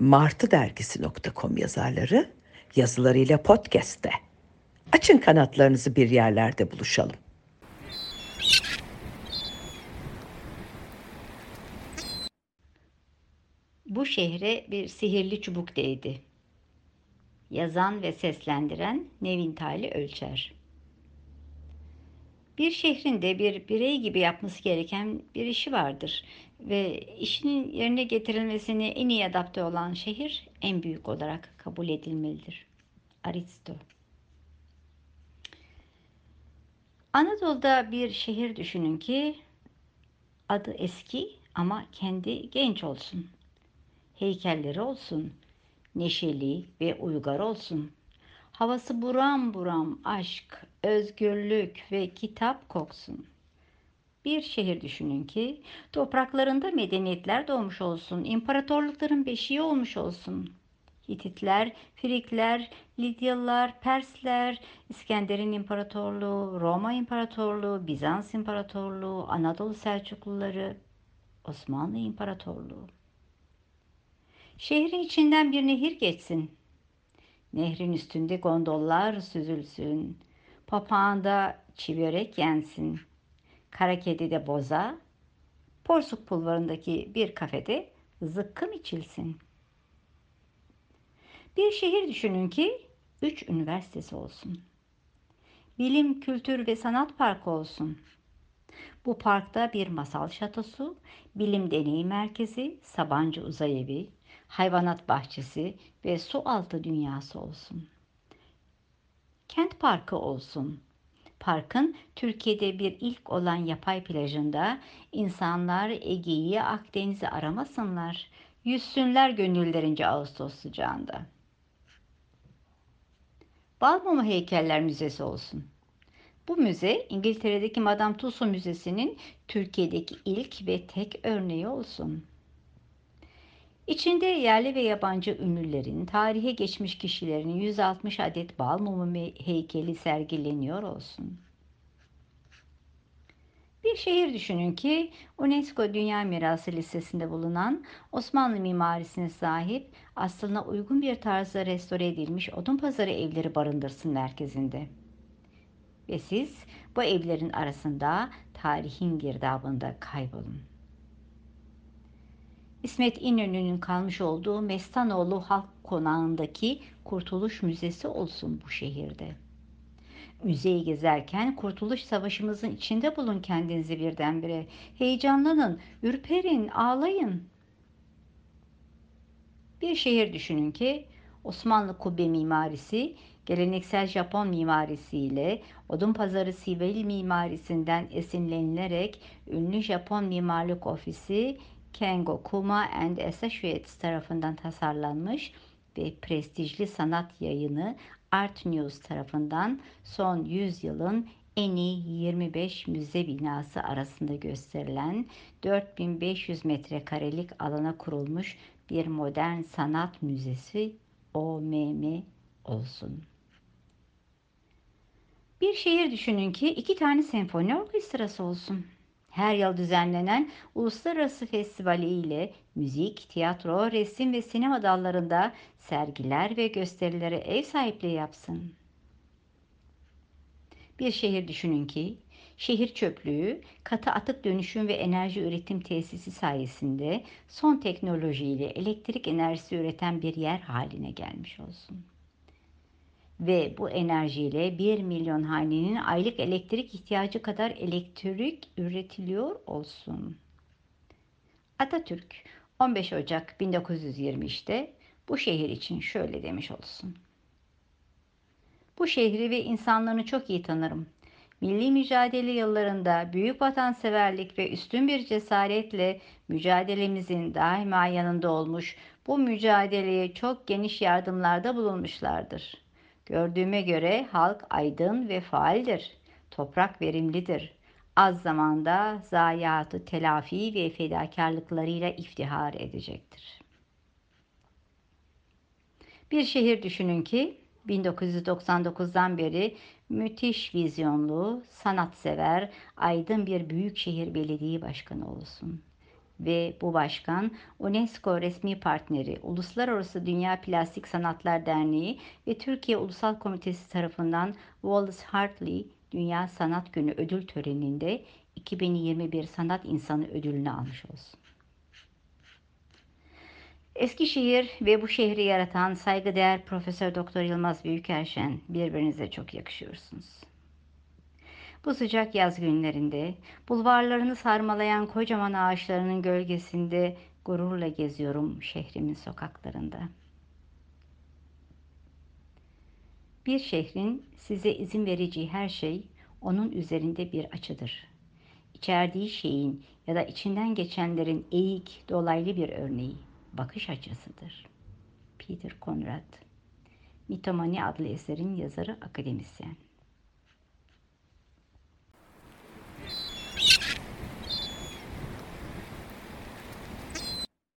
martıdergisi.com yazarları yazılarıyla podcast'te. Açın kanatlarınızı bir yerlerde buluşalım. Bu şehre bir sihirli çubuk değdi. Yazan ve seslendiren Nevin Tali Ölçer. Bir şehrin de bir birey gibi yapması gereken bir işi vardır ve işinin yerine getirilmesine en iyi adapte olan şehir en büyük olarak kabul edilmelidir. Aristo. Anadolu'da bir şehir düşünün ki adı eski ama kendi genç olsun. Heykelleri olsun, neşeli ve uygar olsun. Havası buram buram aşk, özgürlük ve kitap koksun. Bir şehir düşünün ki topraklarında medeniyetler doğmuş olsun, imparatorlukların beşiği olmuş olsun. Hititler, Frikler, Lidyalılar, Persler, İskender'in İmparatorluğu, Roma İmparatorluğu, Bizans İmparatorluğu, Anadolu Selçukluları, Osmanlı İmparatorluğu. Şehrin içinden bir nehir geçsin. Nehrin üstünde gondollar süzülsün. Papağanda çiverek yensin. Kara kedi de boza. Porsuk pulvarındaki bir kafede zıkkım içilsin. Bir şehir düşünün ki üç üniversitesi olsun. Bilim, kültür ve sanat parkı olsun. Bu parkta bir masal şatosu, bilim deney merkezi, Sabancı Uzay Evi, hayvanat bahçesi ve su altı dünyası olsun. Kent parkı olsun. Parkın Türkiye'de bir ilk olan yapay plajında insanlar Ege'yi, Akdeniz'i aramasınlar. Yüzsünler gönüllerince Ağustos sıcağında. Balmumu Heykeller Müzesi olsun. Bu müze İngiltere'deki Madame Tussauds Müzesi'nin Türkiye'deki ilk ve tek örneği olsun. İçinde yerli ve yabancı ünlülerin, tarihe geçmiş kişilerin 160 adet bal mumu heykeli sergileniyor olsun. Bir şehir düşünün ki UNESCO Dünya Mirası listesinde bulunan Osmanlı mimarisine sahip aslına uygun bir tarzda restore edilmiş odun pazarı evleri barındırsın merkezinde. Ve siz bu evlerin arasında tarihin girdabında kaybolun. İsmet İnönü'nün kalmış olduğu Mestanoğlu Halk Konağı'ndaki Kurtuluş Müzesi olsun bu şehirde. Müzeyi gezerken Kurtuluş Savaşımızın içinde bulun kendinizi birdenbire. Heyecanlanın, ürperin, ağlayın. Bir şehir düşünün ki Osmanlı kubbe mimarisi geleneksel Japon mimarisiyle odun pazarı sivil mimarisinden esinlenilerek ünlü Japon mimarlık ofisi Kengo Kuma and Associates tarafından tasarlanmış ve prestijli sanat yayını Art News tarafından son 100 yılın en iyi 25 müze binası arasında gösterilen 4500 metrekarelik alana kurulmuş bir modern sanat müzesi OMM olsun. Bir şehir düşünün ki iki tane senfoni orkestrası olsun her yıl düzenlenen uluslararası festivali ile müzik, tiyatro, resim ve sinema dallarında sergiler ve gösterilere ev sahipliği yapsın. Bir şehir düşünün ki şehir çöplüğü katı atık dönüşüm ve enerji üretim tesisi sayesinde son teknolojiyle elektrik enerjisi üreten bir yer haline gelmiş olsun ve bu enerjiyle 1 milyon hanenin aylık elektrik ihtiyacı kadar elektrik üretiliyor olsun. Atatürk 15 Ocak 1923'te bu şehir için şöyle demiş olsun. Bu şehri ve insanlarını çok iyi tanırım. Milli mücadele yıllarında büyük vatanseverlik ve üstün bir cesaretle mücadelemizin daima yanında olmuş, bu mücadeleye çok geniş yardımlarda bulunmuşlardır. Gördüğüme göre halk aydın ve faaldir. Toprak verimlidir. Az zamanda zayiatı telafi ve fedakarlıklarıyla iftihar edecektir. Bir şehir düşünün ki 1999'dan beri müthiş vizyonlu, sanatsever, aydın bir büyükşehir belediye başkanı olsun. Ve bu başkan UNESCO resmi partneri Uluslararası Dünya Plastik Sanatlar Derneği ve Türkiye Ulusal Komitesi tarafından Wallace Hartley Dünya Sanat Günü ödül töreninde 2021 Sanat İnsanı ödülünü almış olsun. Eskişehir ve bu şehri yaratan saygıdeğer Profesör Doktor Yılmaz Büyükerşen birbirinize çok yakışıyorsunuz. Bu sıcak yaz günlerinde bulvarlarını sarmalayan kocaman ağaçlarının gölgesinde gururla geziyorum şehrimin sokaklarında. Bir şehrin size izin vereceği her şey onun üzerinde bir açıdır. İçerdiği şeyin ya da içinden geçenlerin eğik, dolaylı bir örneği, bakış açısıdır. Peter Conrad Mitomani adlı eserin yazarı akademisyen.